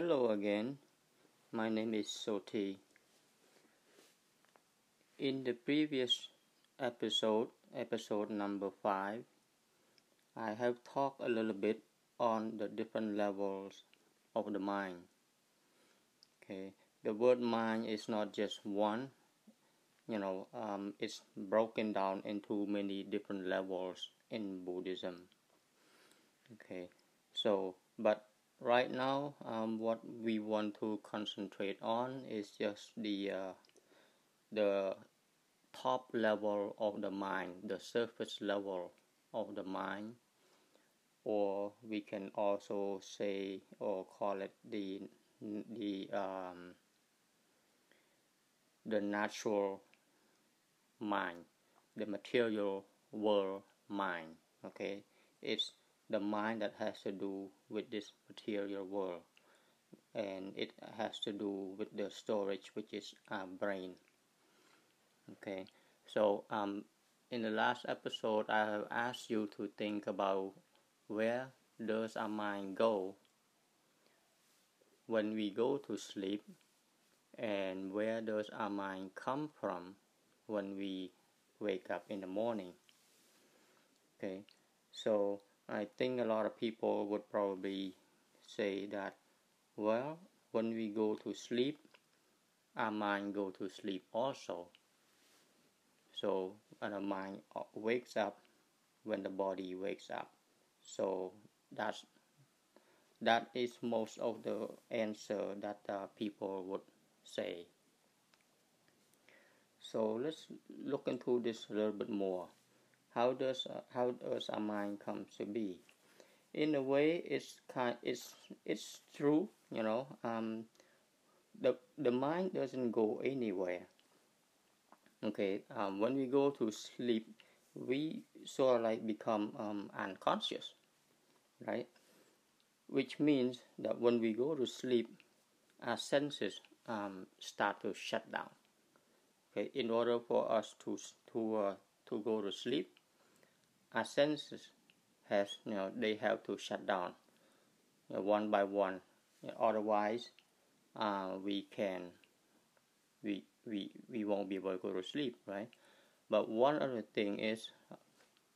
Hello again, my name is Soti. In the previous episode, episode number 5, I have talked a little bit on the different levels of the mind. Okay, the word mind is not just one, you know, um, it's broken down into many different levels in Buddhism. Okay, so but right now um, what we want to concentrate on is just the uh, the top level of the mind the surface level of the mind or we can also say or call it the the um, the natural mind the material world mind okay? It's the mind that has to do with this material world. And it has to do with the storage which is our brain. Okay? So um, in the last episode i have asked you to think about where does our mind go when we go to sleep? And where does our mind come from when we wake up in the morning? Okay? So I think a lot of people would probably say that, well, when we go to sleep, our mind go to sleep also. So our mind wakes up when the body wakes up. So that's that is most of the answer that uh, people would say. So let's look into this a little bit more how does uh, how does a mind come to be? In a way it's kind it's it's true you know um, the the mind doesn't go anywhere. Okay um, when we go to sleep we sort of like become um, unconscious right? Which means that when we go to sleep our senses um, start to shut down. Okay in order for us to to uh, to go to sleep our senses has you know they have to shut down you know, one by one. Otherwise uh, we can we we we won't be able to go to sleep right? But one other thing is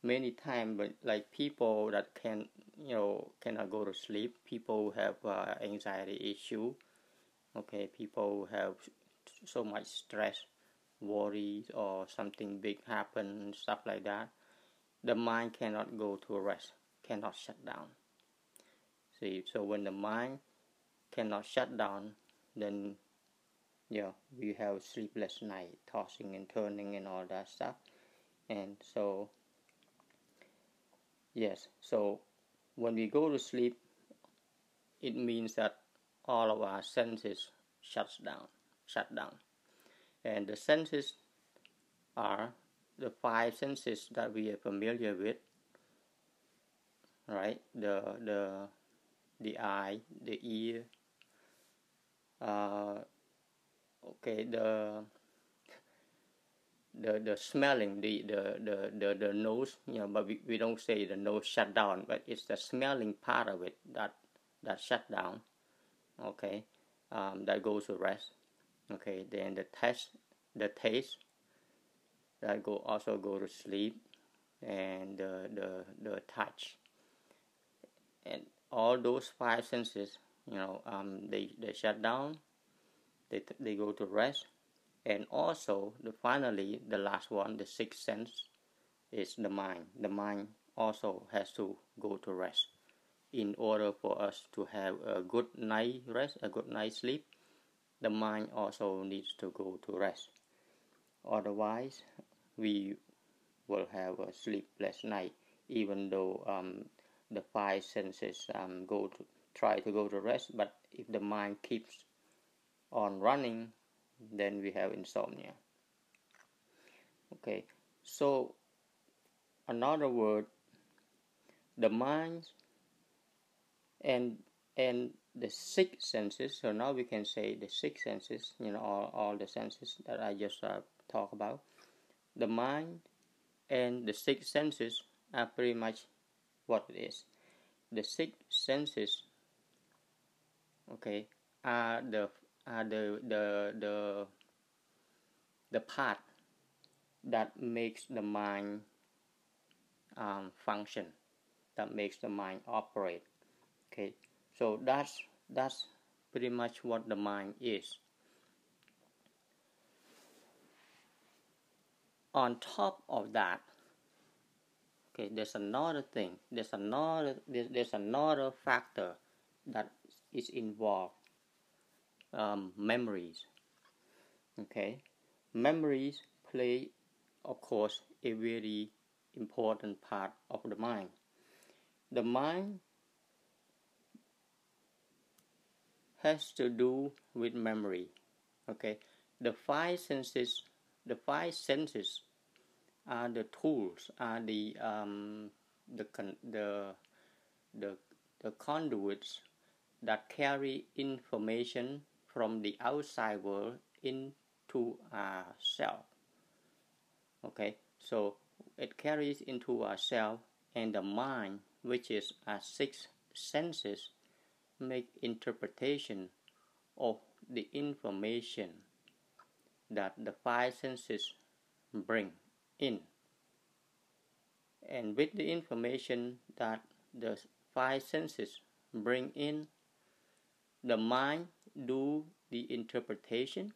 many times but like people that can you know cannot go to sleep people have uh, anxiety issue okay people have so much stress worries or something big happen stuff like that the mind cannot go to rest, cannot shut down. See, so when the mind cannot shut down, then yeah, we have sleepless night, tossing and turning and all that stuff. And so, yes, so when we go to sleep, it means that all of our senses shuts down, shut down. And the senses are the five senses that we are familiar with right? The the the eye the ear uh, okay the the the smelling the, the the the the nose you know but we, we don't say the nose shut down but it's the smelling part of it that that shut down okay um, that goes to rest okay? Then the taste the taste that go also go to sleep and the, the, the touch. And all those five senses you know um, they, they shut down they, they go to rest. And also the finally the last one the sixth sense is the mind. The mind also has to go to rest in order for us to have a good night rest a good night sleep. The mind also needs to go to rest. Otherwise we will have a sleepless night even though um, the five senses um, go to try to go to rest. But if the mind keeps on running then we have insomnia. Okay so another word the mind and and the six senses. So now we can say the six senses you know all, all the senses that i just uh, talked about the mind and the six senses are pretty much what it is. The six senses, okay, are the are the the the the part that makes the mind um, function, that makes the mind operate. Okay, so that's that's pretty much what the mind is. On top of that, okay, there's another thing. There's another there's, there's another factor that is involved. Um, memories. Okay, memories play, of course, a very important part of the mind. The mind has to do with memory. Okay, the five senses, the five senses are the tools, are the um, the the the the conduits that carry information from the outside world into our self. Okay, so it carries into ourself and the mind, which is our six senses, make interpretation of the information that the five senses bring in. And with the information that the five senses bring in, the mind do the interpretation,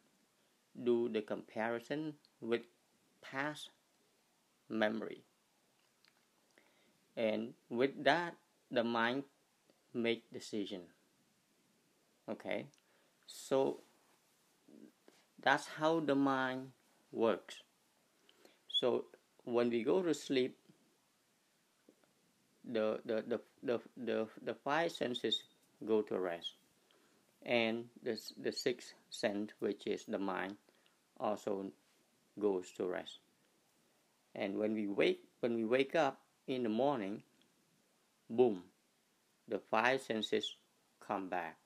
do the comparison with past memory. And with that, the mind make decision. Okay, so that's how the mind works. So when we go to sleep, the the the the the, the five senses go to rest, and the the sixth sense, which is the mind, also goes to rest. And when we wake when we wake up in the morning boom the five senses come back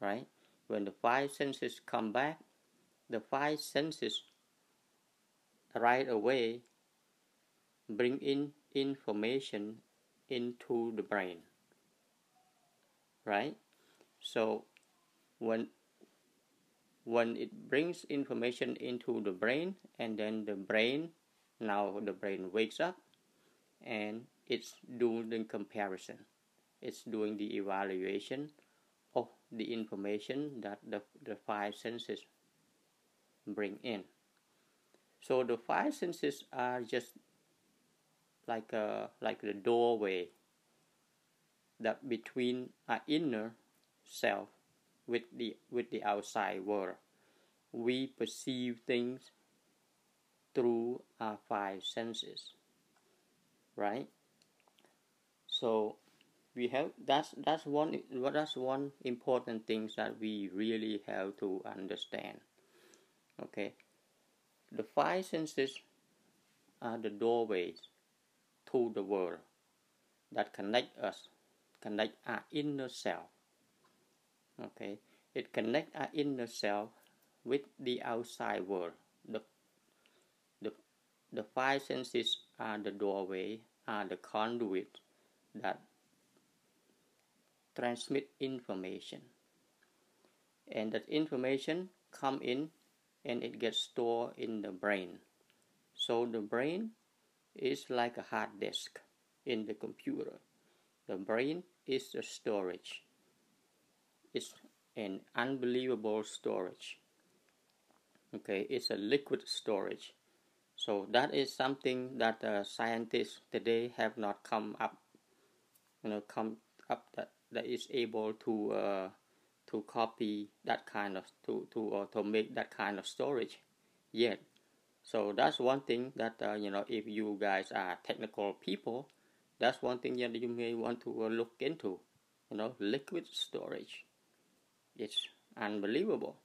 right? When the five senses come back the five senses right away bring in information into the brain right so when when it brings information into the brain and then the brain now the brain wakes up and it's doing the comparison. It's doing the evaluation of the information that the, the five senses bring in. So the five senses are just like a like the doorway that between our inner self with the with the outside world. We perceive things through our five senses right so we have that's that's one that's one important thing that we really have to understand okay the five senses are the doorways to the world that connect us connect our inner self. Okay? It connect our inner self with the outside world. The the five senses are the doorway, are the conduit that transmit information. And that information come in and it gets stored in the brain. So the brain is like a hard disk in the computer. The brain is the storage. It's an unbelievable storage. Okay, it's a liquid storage so that is something that uh, scientists today have not come up, you know, come up that, that is able to uh, to copy that kind of to to or to make that kind of storage yet. So that's one thing that uh, you know if you guys are technical people, that's one thing that you may want to uh, look into. You know, liquid storage. It's unbelievable,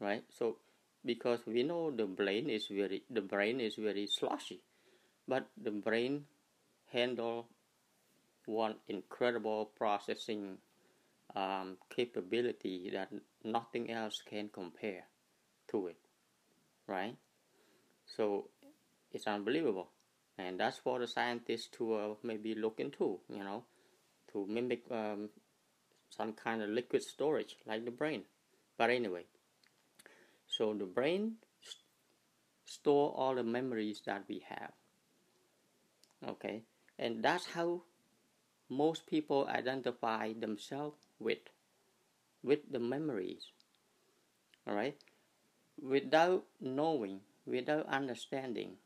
right? So because we know the brain is very the brain is very sloshy but the brain handle one incredible processing um, capability that nothing else can compare to it right so it's unbelievable and that's for the scientists to uh, maybe look into you know to mimic um, some kind of liquid storage like the brain. But anyway, so the brain st- store all the memories that we have. Okay, and that's how most people identify themselves with with the memories. All right, without knowing, without understanding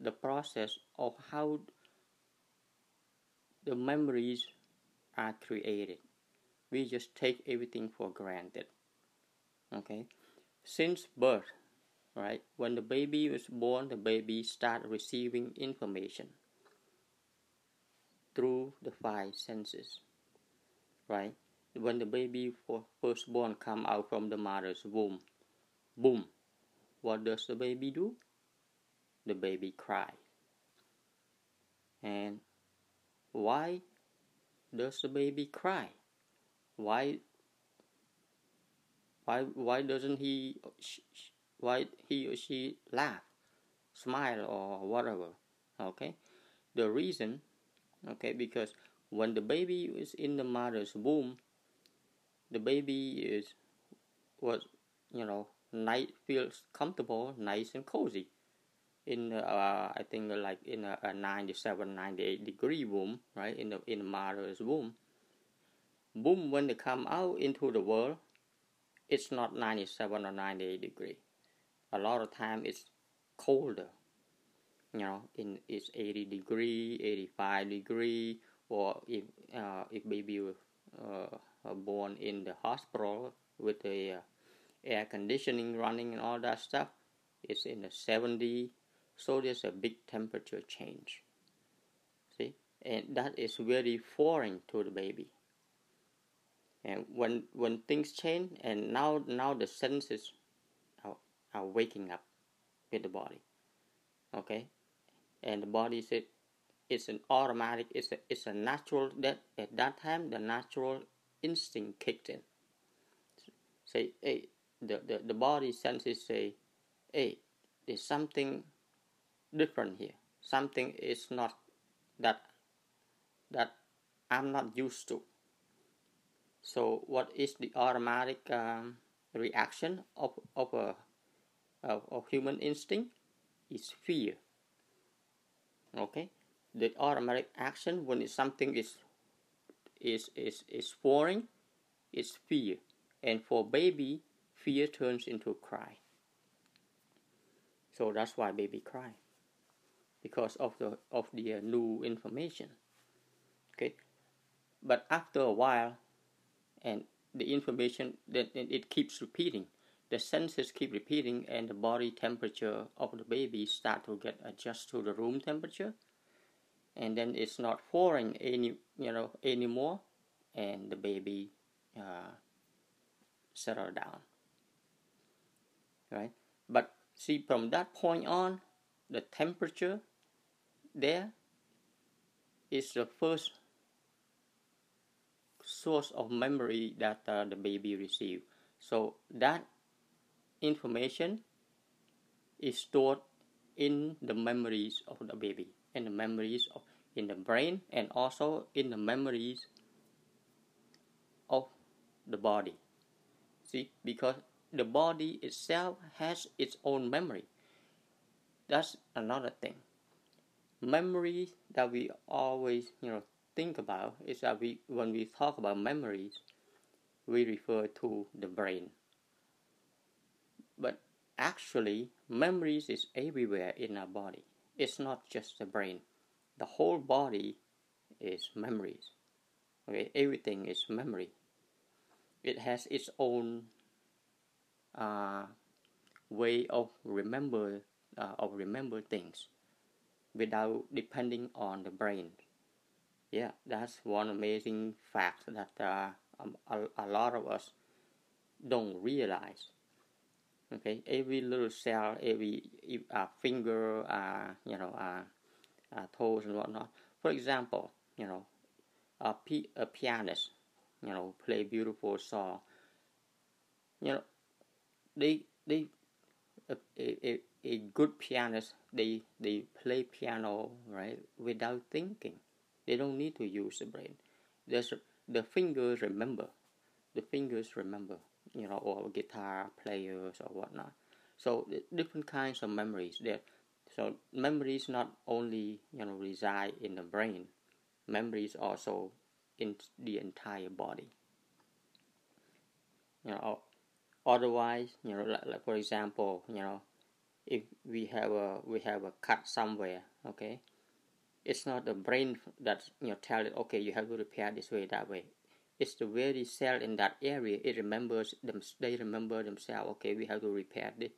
the process of how the memories are created. We just take everything for granted. Okay? Since birth, right? When the baby is born, the baby start receiving information through the five senses. Right? When the baby first born come out from the mother's womb, boom, what does the baby do? The baby cry. And why does the baby cry? Why why why doesn't he why he or she laugh, smile or whatever? Okay? The reason okay because when the baby is in the mother's womb the baby is was you know night feels comfortable nice and cozy. In uh, I think like in a, a 97 98 degree womb right? In the in the mother's womb. Boom when they come out into the world it's not 97 or 98 degree. A lot of time it's colder you know in it's 80 degree 85 degree or if uh, if baby uh, born in the hospital with the uh, air conditioning running and all that stuff it's in the 70 so there's a big temperature change. See? And that is very foreign to the baby. And when when things change and now now the senses are, are waking up with the body. Okay? And the body said it's an automatic it's a, it's a natural that at that time the natural instinct kicked in say hey the, the, the body senses say hey there's something different here. Something is not that that I'm not used to. So what is the automatic um, reaction of of a of, of human instinct is fear. Okay, the automatic action when something is is is is foreign is fear, and for baby, fear turns into cry. So that's why baby cry. Because of the of the uh, new information. Okay? But after a while and the information that it keeps repeating. The senses keep repeating and the body temperature of the baby start to get adjust to the room temperature and then it's not foreign any you know anymore and the baby uh, settle down. Right? But see from that point on the temperature there is the first source of memory that uh, the baby received. So that information is stored in the memories of the baby, in the memories of in the brain, and also in the memories of the body. See, because the body itself has its own memory. That's another thing Memory that we always you know think about is that we when we talk about memories we refer to the brain but actually memories is everywhere in our body it's not just the brain the whole body is memories okay everything is memory it has its own uh, way of remember uh, of remember things without depending on the brain. Yeah, that's one amazing fact that uh, um, a, a lot of us don't realize. Okay, every little cell, every uh, finger, uh, you know, uh, uh, toes and whatnot. For example, you know, a, p- a pianist, you know, play beautiful song. You know, they they a, a, a good pianist they they play piano right without thinking they don't need to use the brain there's the fingers remember the fingers remember you know or guitar players or whatnot. So different kinds of memories there. So memories not only you know reside in the brain. Memories also in the entire body. You know otherwise you know like, like for example you know if we have a we have a cut somewhere okay it's not the brain that you know tell it okay you have to repair this way that way it's the very cell in that area. It remembers them they remember themselves okay we have to repair this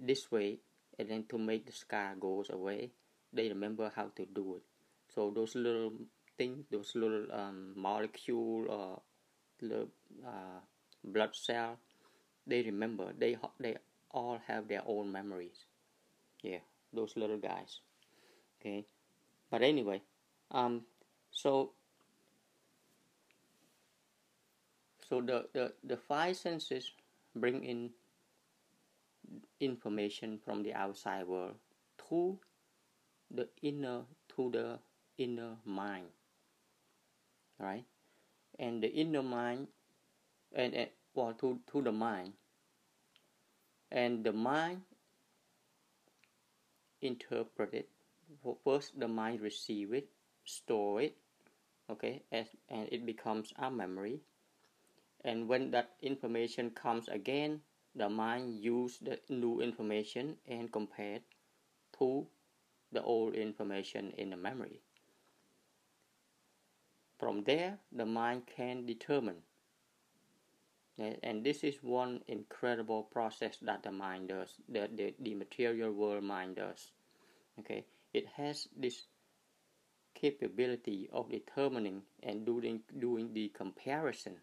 this way and then to make the scar goes away they remember how to do it. So those little things those little um, molecule or little uh, blood cell they remember they they all have their own memories. Yeah those little guys. Okay but anyway um so so the, the, the five senses bring in information from the outside world to the inner to the inner mind right? And the inner mind and, and well to, to the mind. And the mind interpret it first the mind receive it store it okay and, and it becomes our memory and when that information comes again the mind use the new information and compare to the old information in the memory. From there the mind can determine. And this is one incredible process that the mind does that the, the material world mind does. Okay it has this capability of determining and doing doing the comparison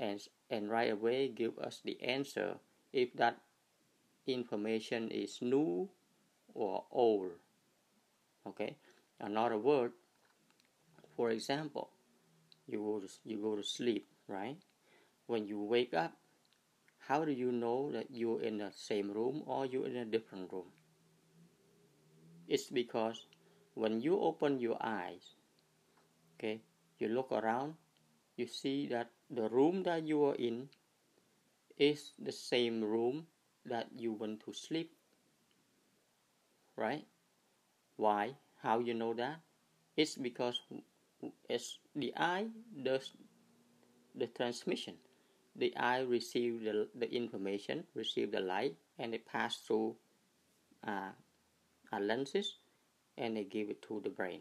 and and right away give us the answer if that information is new or old okay another word for example you go to, you go to sleep right? When you wake up, how do you know that you're in the same room or you're in a different room? It's because when you open your eyes, okay, you look around, you see that the room that you are in is the same room that you want to sleep. Right? Why? How you know that? It's because as the eye does the transmission. The eye receive the, the information, receive the light, and it pass through uh, lenses, and they give it to the brain,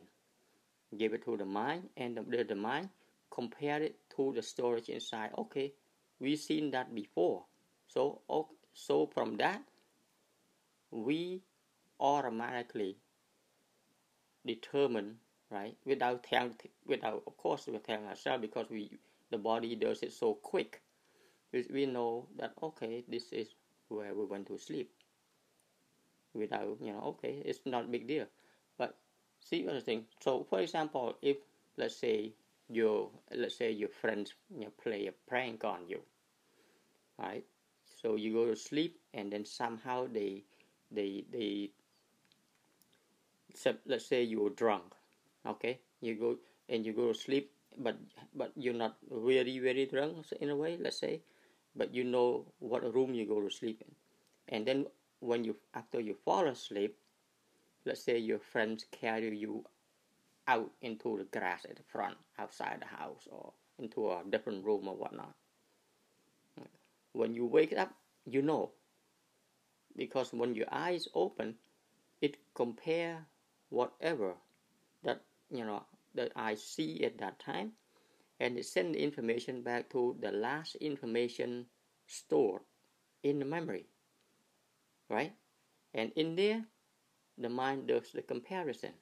give it to the mind, and the, the mind compare it to the storage inside. Okay, we've seen that before, so so from that we automatically determine right without telling without of course we tell ourselves because we the body does it so quick. We know that okay this is where we went to sleep. Without you know okay it's not big deal. But see other thing so for example if let's say your let's say your friends you know, play a prank on you right? So you go to sleep and then somehow they they they let's say you're drunk okay? You go and you go to sleep but but you're not really very drunk in a way let's say but you know what room you go to sleep in. And then when you after you fall asleep let's say your friends carry you out into the grass at the front outside the house or into a different room or whatnot. When you wake up you know. Because when your eyes open it compare whatever that you know that I see at that time and it send the information back to the last information stored in the memory right? And in there the mind does the comparison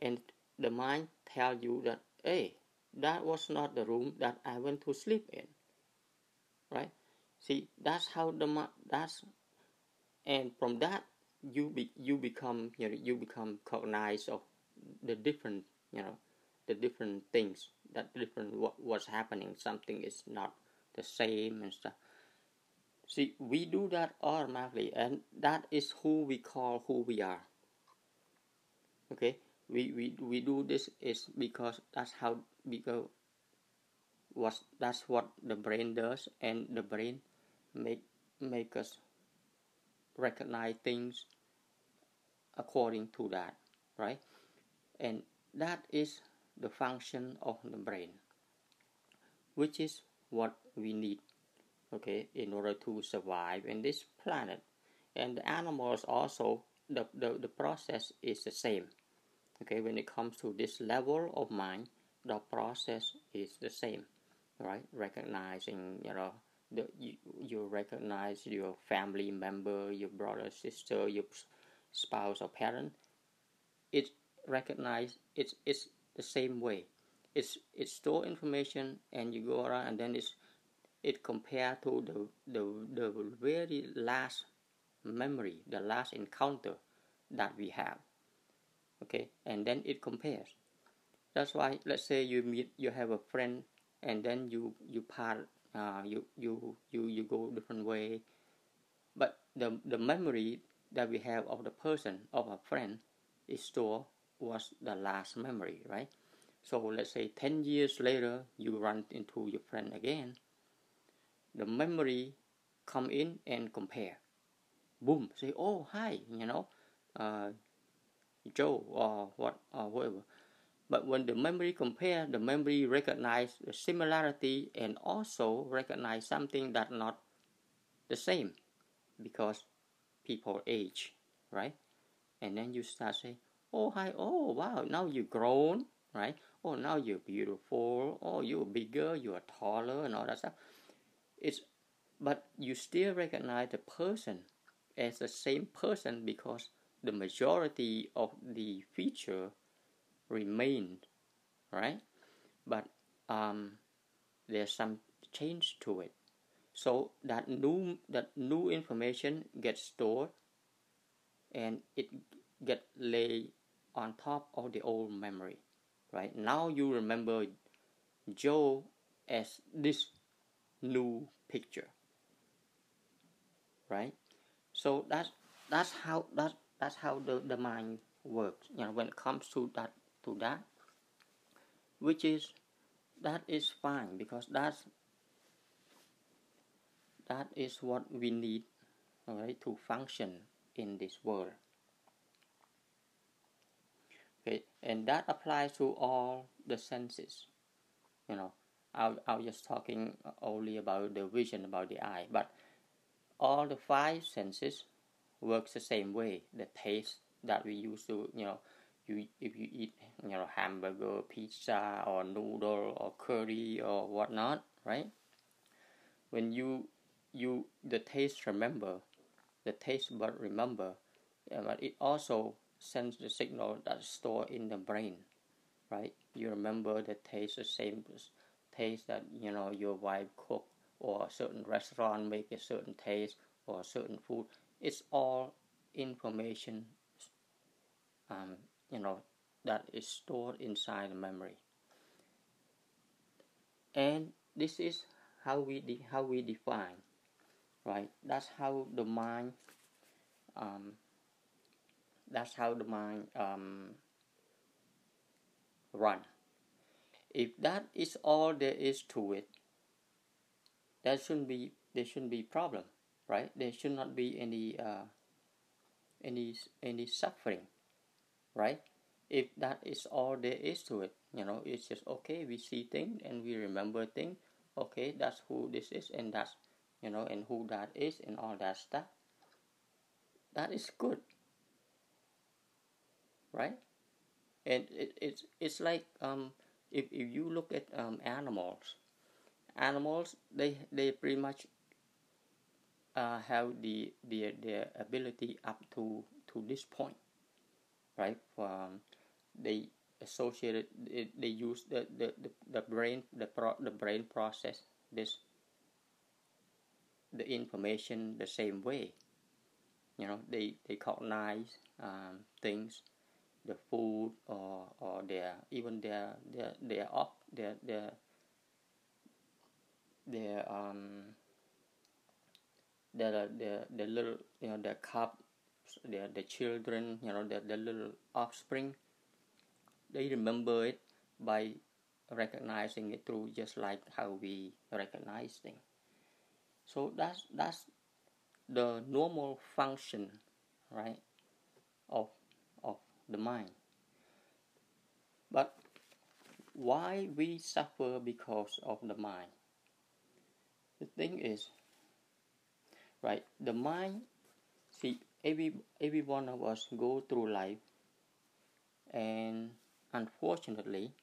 and the mind tell you that hey that was not the room that I went to sleep in right? See that's how the mind, that's and from that you be you become you know you become cognized of the different you know the different things that different what was happening something is not the same and stuff. See we do that automatically and that is who we call who we are. Okay we, we we do this is because that's how because what that's what the brain does and the brain make make us recognize things according to that right? And that is the function of the brain which is what we need okay in order to survive in this planet. And the animals also the, the, the process is the same okay when it comes to this level of mind the process is the same right? Recognizing you know the, you, you recognize your family member your brother sister your spouse or parent. It's recognize it's it's the same way. It's it store information and you go around and then it's it compare to the the the very last memory the last encounter that we have okay and then it compares. That's why let's say you meet you have a friend and then you you part uh, you you you you go different way. But the the memory that we have of the person of a friend is stored was the last memory right? So let's say 10 years later you run into your friend again. The memory come in and compare. Boom say oh hi you know? Uh, joe or what or whatever but when the memory compare, the memory recognize the similarity and also recognize something that not the same because people age, right? And then you start saying, oh hi, oh wow, now you grown, right? Oh now you're beautiful, oh you're bigger, you're taller and all that stuff. It's but you still recognize the person as the same person because the majority of the feature remained, right? But um, there's some change to it. So that new that new information gets stored and it get laid on top of the old memory, right? Now you remember Joe as this new picture, right? So that's that's how that that's how the, the mind works. You know, when it comes to that to that which is that is fine because that's that is what we need right to function in this world okay and that applies to all the senses you know I, I was just talking only about the vision about the eye but all the five senses works the same way. The taste that we used to you know you if you eat you know hamburger pizza or noodle or curry or whatnot right? When you you the taste remember the taste bud remember yeah, but it also sends the signal that's stored in the brain right? You remember the taste the same taste that you know your wife cook or a certain restaurant make a certain taste or a certain food it's all information um, you know that is stored inside the memory. And this is how we how we define right? That's how the mind um, that's how the mind um, run. If that is all there is to it there shouldn't be there shouldn't be problem right there should not be any uh, any any suffering right? If that is all there is to it, you know, it's just okay, we see things and we remember things. Okay, that's who this is and that's, you know, and who that is and all that stuff. That is good, right? And it, it's it's like um, if if you look at um, animals, animals they they pretty much uh, have the the their ability up to to this point right? Um, they associated they use the, the, the, the brain the pro, the brain process this the information the same way you know they they cognize um, things the food or or their even their their their up their their their um the the the little you know the cup the the children you know the, the little offspring they remember it by recognizing it through just like how we recognize things. So that's that's the normal function, right, of of the mind. But why we suffer because of the mind? The thing is, right, the mind. See, every every one of us go through life, and unfortunately,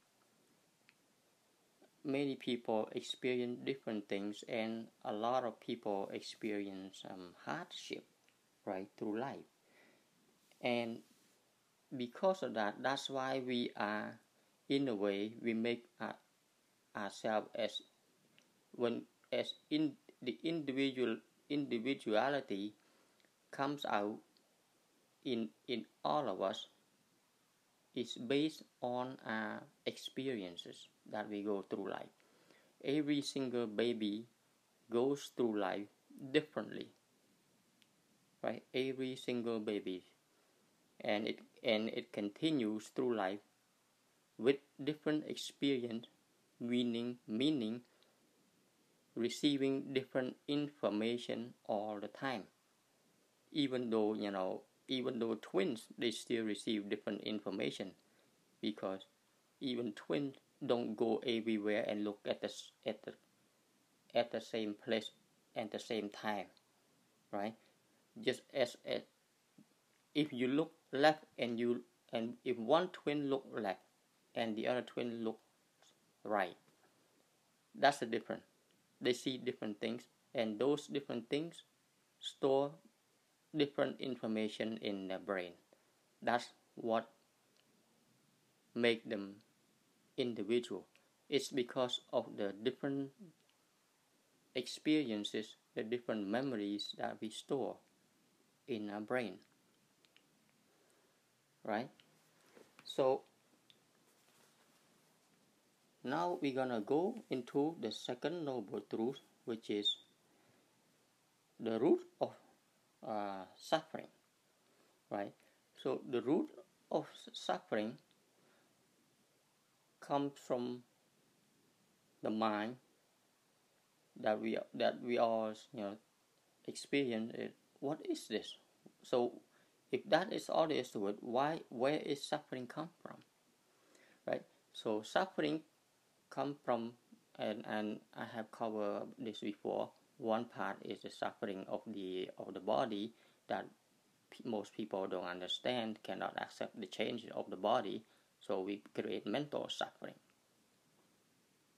many people experience different things and a lot of people experience um, hardship right through life and because of that that's why we are in a way we make ourselves as when as in the individual individuality comes out in in all of us is based on our experiences that we go through life. Every single baby goes through life differently. Right? Every single baby. And it and it continues through life with different experience, meaning meaning receiving different information all the time. Even though, you know, even though twins they still receive different information. Because even twins don't go everywhere and look at the at the at the same place at the same time right? Just as, as if you look left and you and if one twin look left and the other twin look right that's the difference they see different things and those different things store different information in their brain that's what make them individual. It's because of the different experiences, the different memories that we store in our brain. Right? So now we're gonna go into the second noble truth, which is the root of uh, suffering. Right? So the root of suffering comes from the mind that we that we all you know experience it what is this so if that is all there is to it why where is suffering come from right so suffering come from and and i have covered this before one part is the suffering of the of the body that most people don't understand cannot accept the change of the body so we create mental suffering.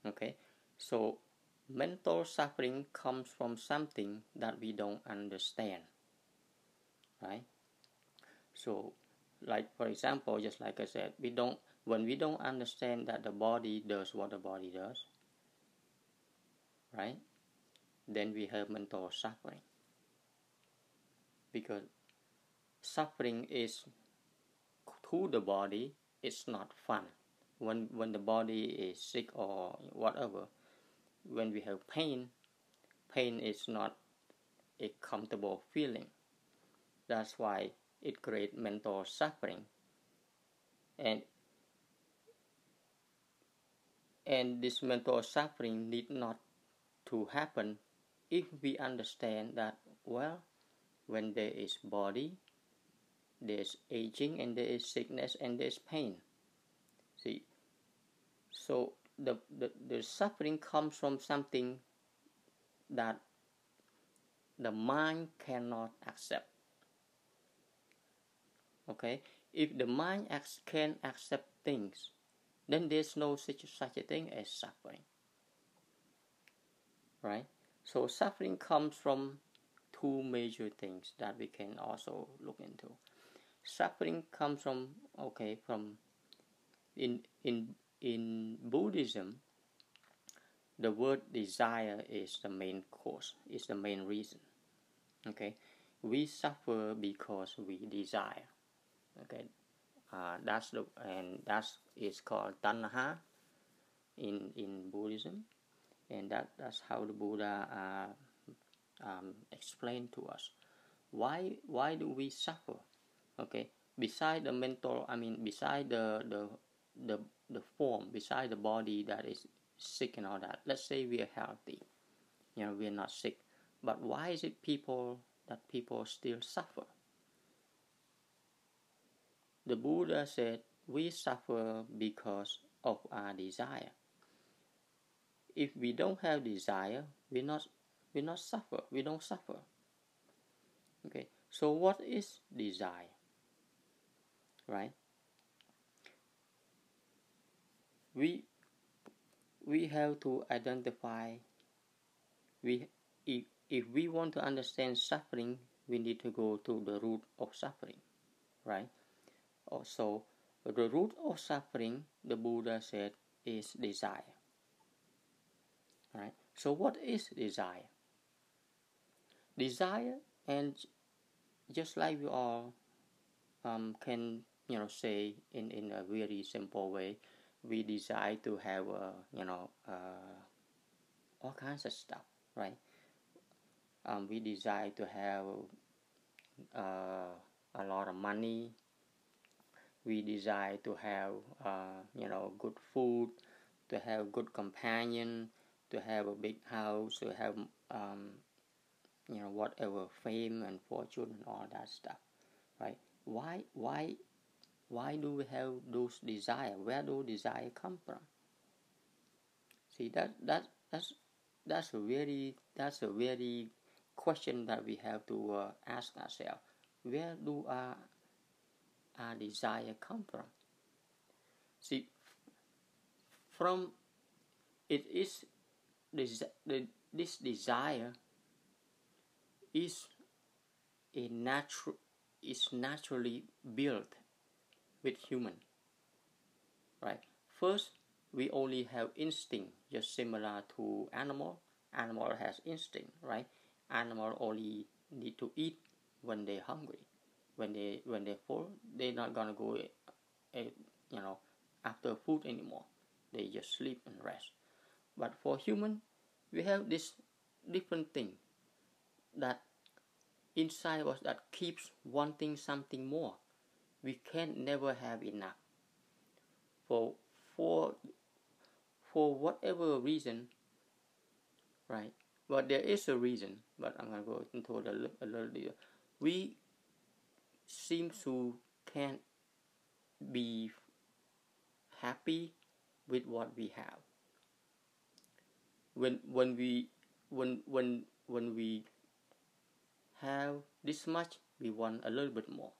Okay, so mental suffering comes from something that we don't understand. Right? So, like for example, just like I said, we don't when we don't understand that the body does what the body does, right? Then we have mental suffering. Because suffering is to the body it's not fun when when the body is sick or whatever when we have pain pain is not a comfortable feeling that's why it creates mental suffering and and this mental suffering need not to happen if we understand that well when there is body there's aging and there is sickness and there's pain. See so the, the, the suffering comes from something that the mind cannot accept. Okay? If the mind can accept things then there's no such, such a thing as suffering. Right? So suffering comes from two major things that we can also look into. Suffering comes from okay from in in in buddhism the word desire is the main cause is the main reason. Okay? We suffer because we desire. Okay uh, that's the and that's is called tanha in in buddhism. And that that's how the buddha uh, um, explained to us why why do we suffer okay? Beside the mental i mean beside the the the the form beside the body that is sick and all that let's say we are healthy you know we're not sick. But why is it people that people still suffer the buddha said we suffer because of our desire. If we don't have desire we not we not suffer we don't suffer. Okay so what is desire? Right? We we have to identify we if, if we want to understand suffering we need to go to the root of suffering. Right also the root of suffering the buddha said is desire. Right so what is desire? Desire and just like we all um, can you know say in in a very simple way we desire to have uh, you know uh, all kinds of stuff right? Um, we desire to have uh, a lot of money we desire to have uh, you know good food to have good companion to have a big house to have um, you know whatever fame and fortune and all that stuff right? Why why why do we have those desire? Where do desire come from? See that that that's that's a very that's a very question that we have to uh, ask ourselves. Where do our our desire come from. See from it is this, desire is a natural is naturally built with human right? First we only have instinct just similar to animal. Animal has instinct right? Animal only need to eat when they're hungry when they when they full they're not gonna go uh, you know after food anymore. They just sleep and rest. But for human we have this different thing that inside us that keeps wanting something more. We can never have enough. For for for whatever reason right? But there is a reason but i'm going to go into it a, a little bit. We seem to can't be happy with what we have. When when we when when when we have this much we want a little bit more.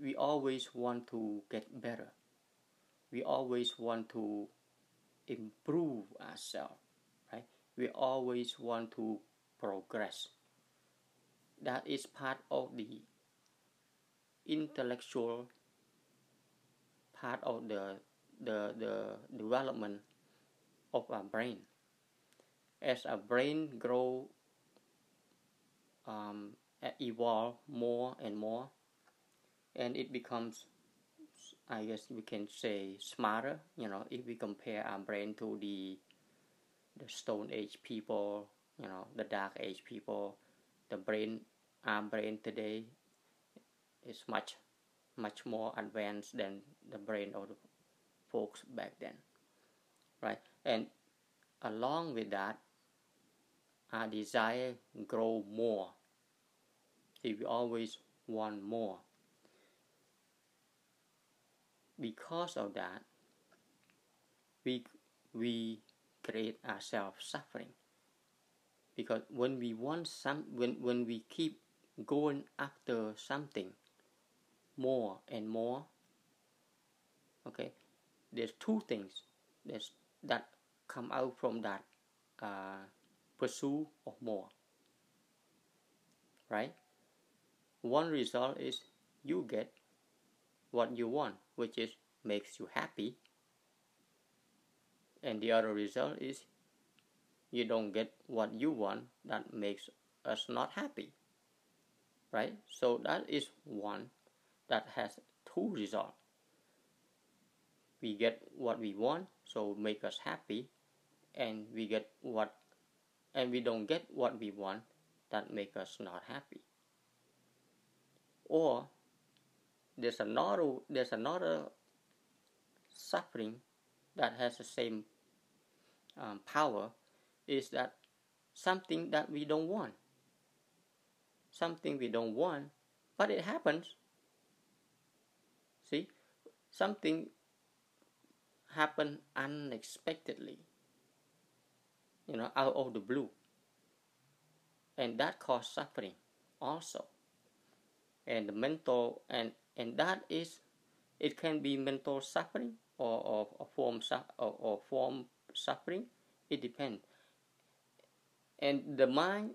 We always want to get better. We always want to improve ourselves right? We always want to progress. That is part of the intellectual part of the the the development of our brain. As our brain grow um, evolve more and more and it becomes i guess we can say smarter you know if we compare our brain to the the stone age people you know the dark age people the brain our brain today is much much more advanced than the brain of the folks back then right? And along with that our desire grow more. We always want more. Because of that we we create ourselves suffering. Because when we want some when when we keep going after something more and more. Okay? There's two things there's that come out from that uh, pursue of more. Right? One result is you get what you want which is makes you happy. And the other result is you don't get what you want that makes us not happy. Right? So that is one that has two results we get what we want so make us happy and we get what and we don't get what we want that make us not happy or there's another there's another suffering that has the same um, power is that something that we don't want. Something we don't want, but it happens. See, something happened unexpectedly, you know, out of the blue. And that caused suffering also. And the mental, and, and that is, it can be mental suffering or, or, or form, or, or form suffering. It depends. And the mind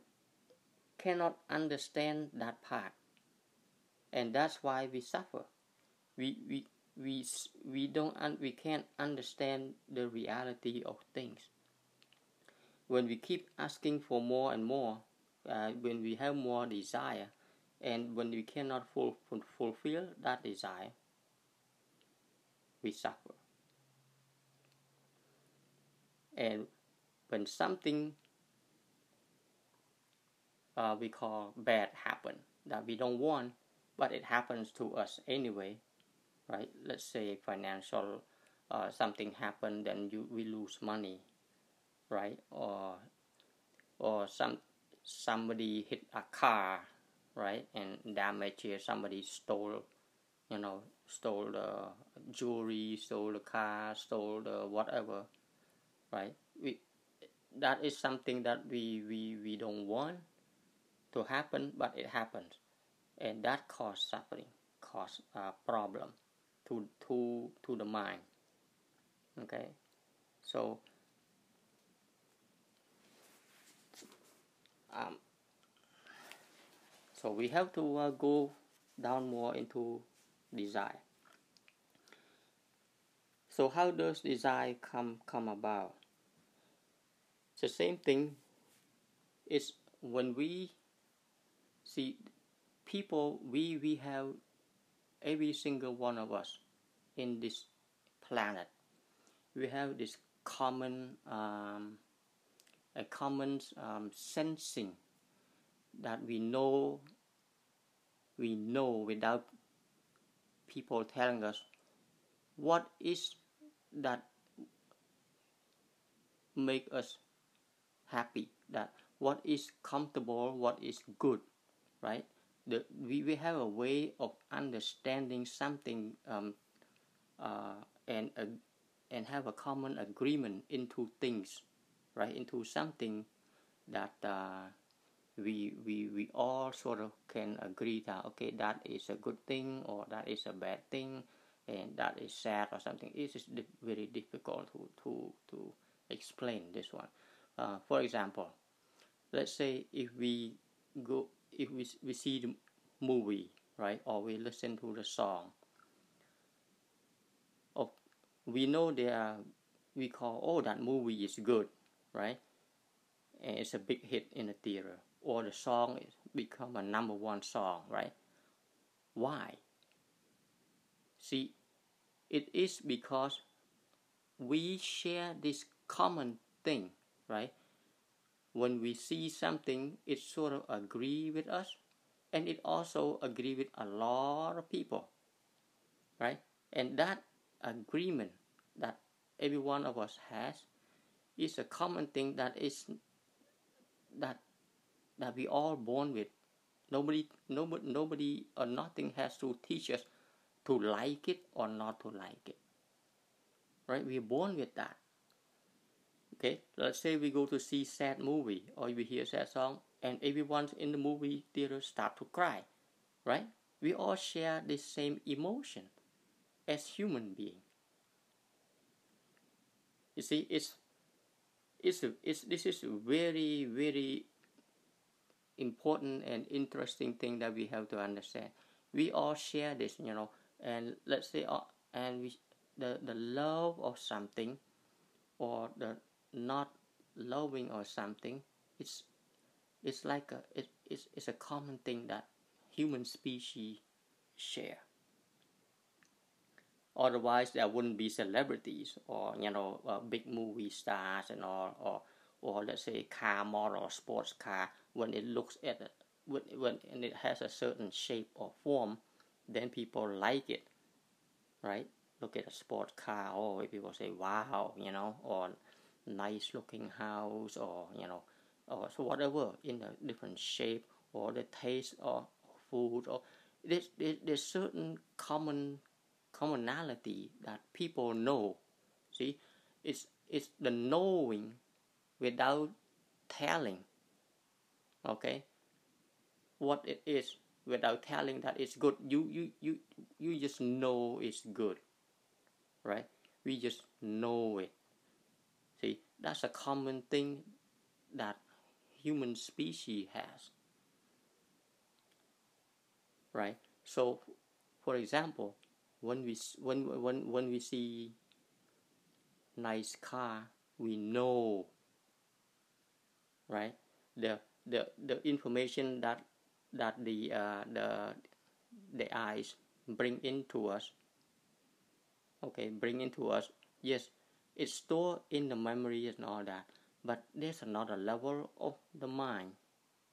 cannot understand that part. And that's why we suffer. We, we, we, we, don't un, we can't understand the reality of things. When we keep asking for more and more, uh, when we have more desire, and when we cannot ful, fulfill that desire, we suffer. And when something uh, we call bad happen that we don't want, but it happens to us anyway, right? Let's say financial uh, something happened, then you we lose money, right? Or or some somebody hit a car, right, and damage here. Somebody stole, you know, stole the jewelry, stole the car, stole the whatever, right? We that is something that we we we don't want to happen, but it happens, and that cause suffering, cause a problem to to to the mind. Okay, so um, so we have to uh, go down more into desire. So how does desire come come about? The same thing. is when we see people we we have every single one of us in this planet. We have this common um, a common um, sensing that we know we know without people telling us what is that make us happy that what is comfortable what is good right? The, we, we have a way of understanding something um, uh, and and have a common agreement into things right? Into something that uh, we, we we all sort of can agree that okay that is a good thing or that is a bad thing and that is sad or something. It is very difficult to to to explain this one. Uh, for example let's say if we go if we, we see the movie right? Or we listen to the song we know there are we call oh that movie is good right? And it's a big hit in the theater. Or the song is become a number one song right? Why? See it is because we share this common thing right? When we see something it sort of agree with us and it also agree with a lot of people right? And that agreement that every one of us has is a common thing that is that that we all born with. Nobody nobody nobody or nothing has to teach us to like it or not to like it. Right? We're born with that. Okay? Let's say we go to see sad movie or we hear sad song and everyone in the movie theater start to cry. Right? We all share the same emotion as human being. You see it's it's, it's this is very very important and interesting thing that we have to understand. We all share this you know and let's say uh, and we the the love of something or the not loving or something it's it's like a it, it's, it's a common thing that human species share otherwise there wouldn't be celebrities or you know uh, big movie stars and all or or let's say car model or sports car. When it looks at it when, when and it has a certain shape or form then people like it right? Look at a sports car oh people say wow you know or nice looking house or you know or so whatever in a different shape or the taste of food or there's, there's certain common commonality that people know. See it's it's the knowing without telling. Okay? What it is without telling that it's good. You you you you just know it's good. Right? We just know it. See that's a common thing that human species has. Right? So for example when we when when when we see nice car we know right? The the the information that that the uh, the the eyes bring into us okay bring into us yes it's stored in the memory and all that but there's another level of the mind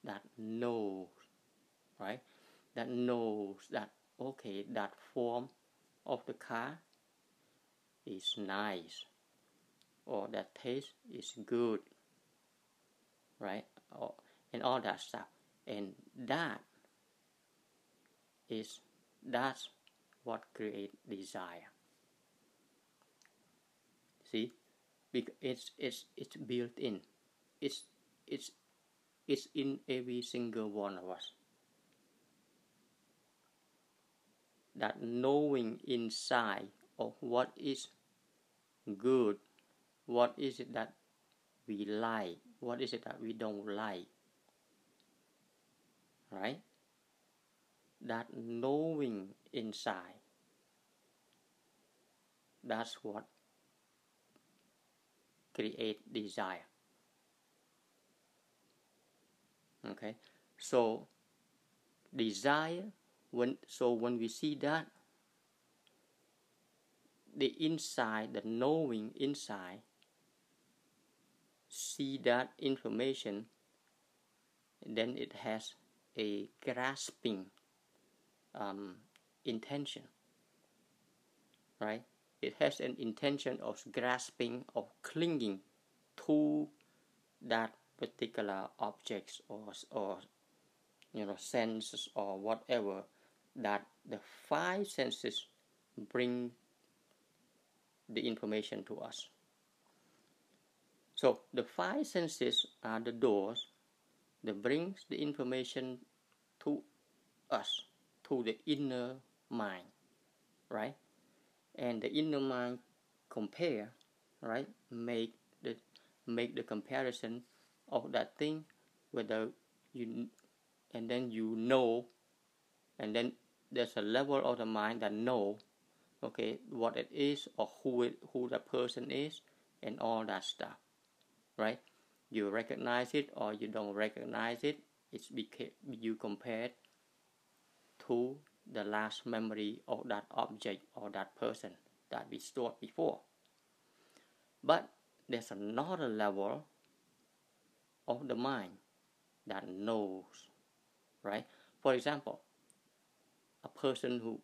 that knows right? That knows that okay that form of the car is nice or that taste is good right? Or, and all that stuff. And that is that's what create desire. See? Because it's it's it's built in. It's it's it's in every single one of us that knowing inside of what is good what is it that we like what is it that we don't like right? That knowing inside that's what create desire. Okay? So desire when so when we see that the inside the knowing inside see that information then it has a grasping um, intention right? It has an intention of grasping of clinging to that particular objects or or you know senses or whatever that the five senses bring the information to us so the five senses are the doors that brings the information to us, to the inner mind, right? And the inner mind compare, right? Make the make the comparison of that thing, whether you and then you know, and then there's a level of the mind that know, okay, what it is or who it who the person is, and all that stuff, right? You recognize it or you don't recognize it. It's because you compare to the last memory of that object or that person that we stored before. But there's another level of the mind that knows, right? For example, a person who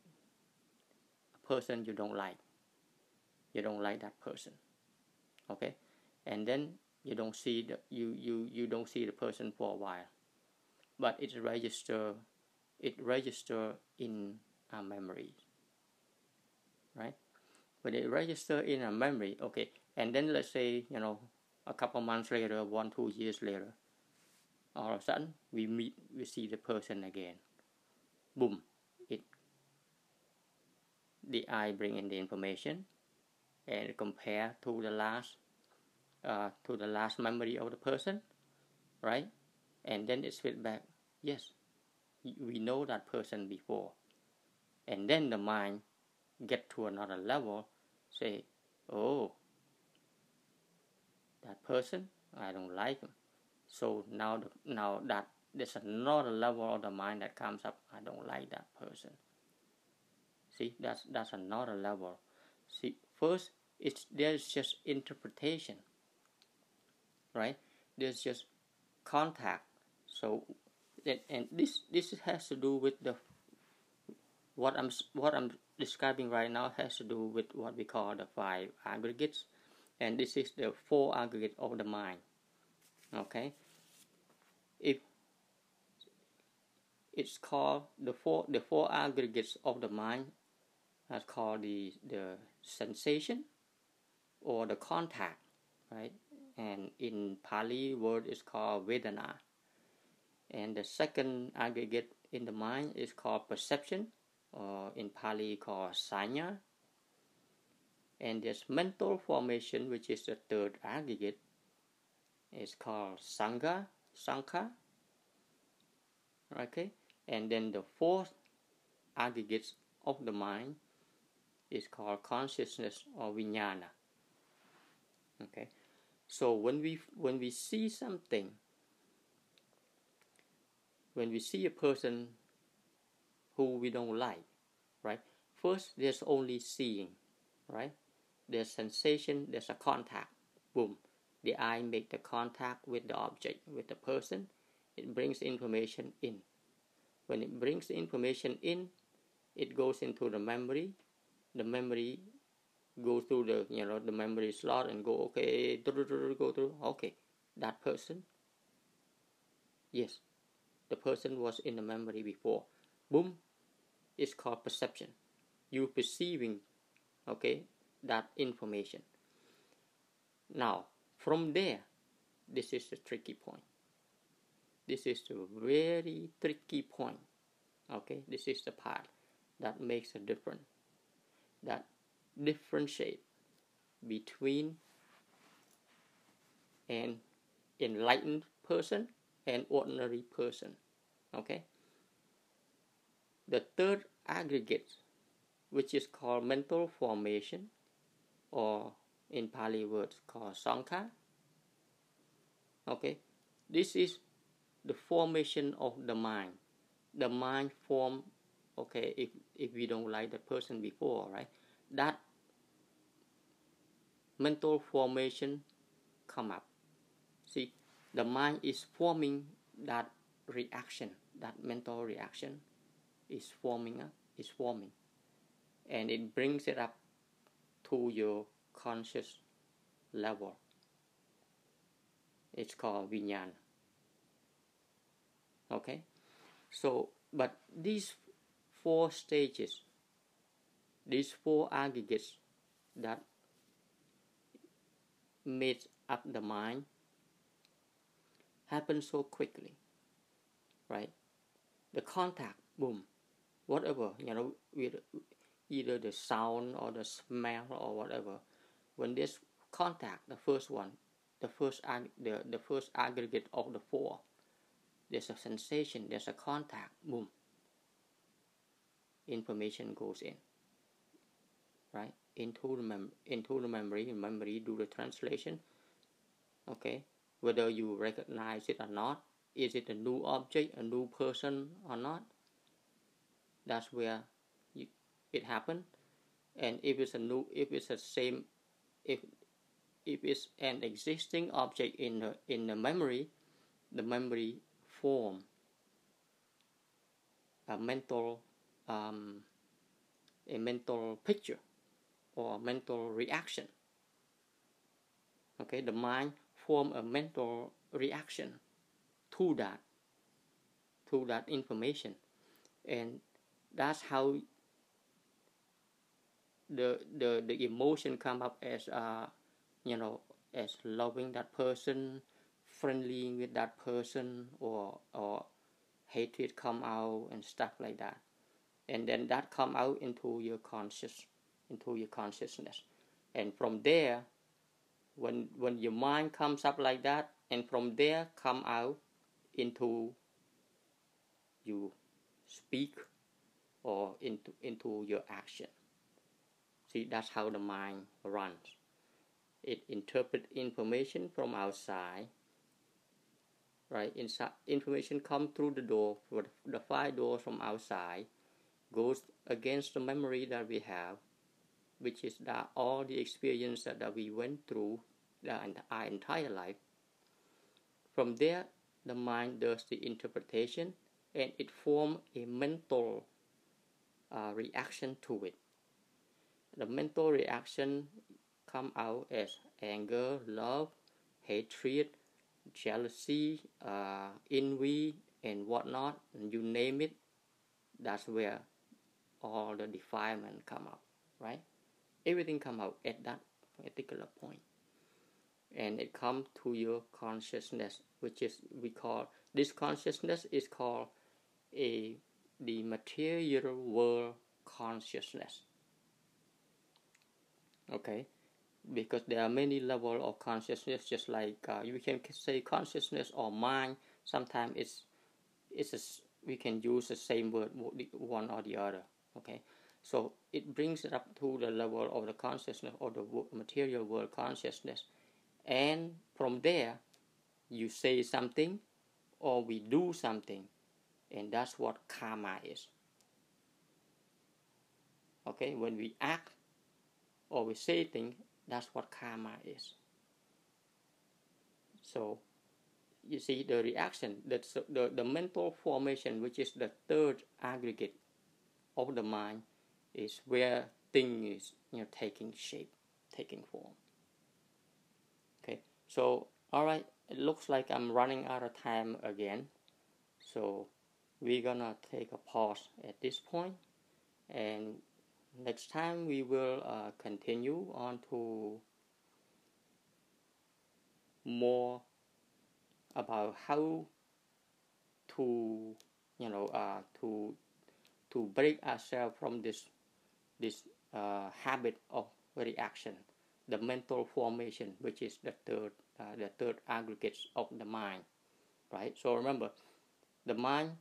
a person you don't like, you don't like that person, okay, and then you don't see the you you you don't see the person for a while. But it register it register in our memory. Right? When it register in our memory okay and then let's say you know a couple months later one two years later all of a sudden we meet we see the person again. Boom the eye bring in the information and compare to the last uh, to the last memory of the person, right? And then it's feedback. Yes, we know that person before, and then the mind get to another level, say, oh, that person I don't like him. So now the, now that there's another level of the mind that comes up. I don't like that person. See, that's that's another level. See, first it's there's just interpretation right? There's just contact. So and this this has to do with the what I'm what I'm describing right now has to do with what we call the five aggregates, and this is the four aggregates of the mind. Okay, if it's called the four the four aggregates of the mind that's called the the sensation or the contact right? And in pali word is called vedana. And the second aggregate in the mind is called perception or in pali called sanya. And this mental formation which is the third aggregate is called sangha sankha okay? And then the fourth aggregate of the mind is called consciousness or vijnana. Okay? So when we when we see something when we see a person who we don't like right? First there's only seeing right? There's sensation there's a contact. Boom. The eye make the contact with the object with the person. It brings information in. When it brings information in it goes into the memory the memory go through the you know the memory slot and go okay go through okay that person? Yes. The person was in the memory before. Boom it's called perception. You perceiving okay that information. Now from there this is the tricky point. This is the very tricky point okay? This is the part that makes a difference that differentiate between an enlightened person and ordinary person okay? The third aggregate which is called mental formation or in pali words called sankha okay? This is the formation of the mind. The mind form okay if if we don't like the person before right that mental formation come up. See the mind is forming that reaction that mental reaction is forming up is forming. And it brings it up to your conscious level. It's called vijnana. Okay? So but these four stages. These four aggregates that made up the mind happen so quickly right? The contact boom whatever you know with either the sound or the smell or whatever when this contact the first one the first ag- the, the first aggregate of the four there's a sensation there's a contact boom information goes in right? Into the mem- into the memory memory do the translation okay? Whether you recognize it or not is it a new object a new person or not? That's where you, it happened and if it's a new if it's the same if if it's an existing object in the in the memory the memory form a mental um, a mental picture or mental reaction. Okay the mind form a mental reaction to that to that information. And that's how the the the emotion come up as uh you know as loving that person friendly with that person or or hatred come out and stuff like that and then that come out into your conscious into your consciousness. And from there when when your mind comes up like that and from there come out into you speak or into into your action. See that's how the mind runs. It interpret information from outside right? Inside information come through the door the five doors from outside goes against the memory that we have, which is that all the experience that, we went through our entire life. From there, the mind does the interpretation and it forms a mental uh, reaction to it. The mental reaction come out as anger, love, hatred, jealousy, uh, envy, and whatnot. And you name it. That's where all the defilement come out, right? Everything come out at that particular point. point, and it comes to your consciousness, which is we call this consciousness is called a the material world consciousness. Okay, because there are many levels of consciousness, just like uh, you can say consciousness or mind. Sometimes it's it's a, we can use the same word one or the other. Okay, so it brings it up to the level of the consciousness or the material world consciousness, and from there, you say something, or we do something, and that's what karma is. Okay, when we act or we say things, that's what karma is. So, you see the reaction, the, the, the mental formation, which is the third aggregate of the mind, is where thing is you know taking shape, taking form. Okay, so all right, it looks like I'm running out of time again. So we're gonna take a pause at this point and next time we will uh, continue on to more about how to you know uh, to to break ourselves from this this uh, habit of reaction the mental formation which is the third uh, the third aggregates of the mind right? So remember the mind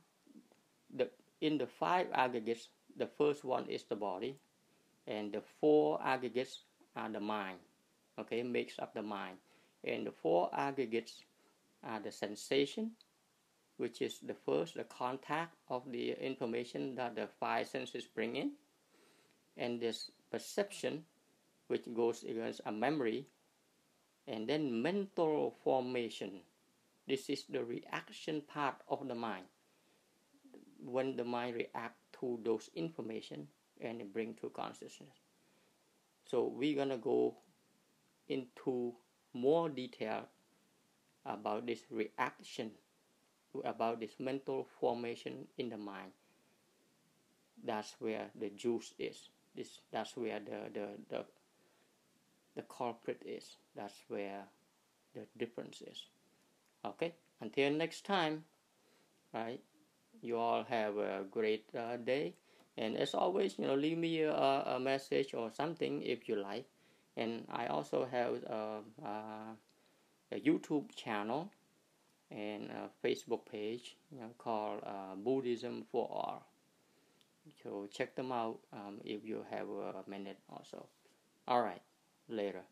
the in the five aggregates the first one is the body and the four aggregates are the mind okay? Makes up the mind. And the four aggregates are the sensation which is the first the contact of the information that the five senses bring in and this perception which goes against a memory and then mental formation. This is the reaction part of the mind. When the mind react to those information and bring to consciousness. So we're gonna go into more detail about this reaction about this mental formation in the mind. That's where the juice is. This that's where the the the, the culprit is. That's where the difference is. Okay? Until next time right? You all have a great uh, day. And as always you know leave me a, a, message or something if you like. And i also have a, uh, a, a youtube channel and a facebook page you know, called uh, buddhism for all. So check them out um, if you have a minute also all right later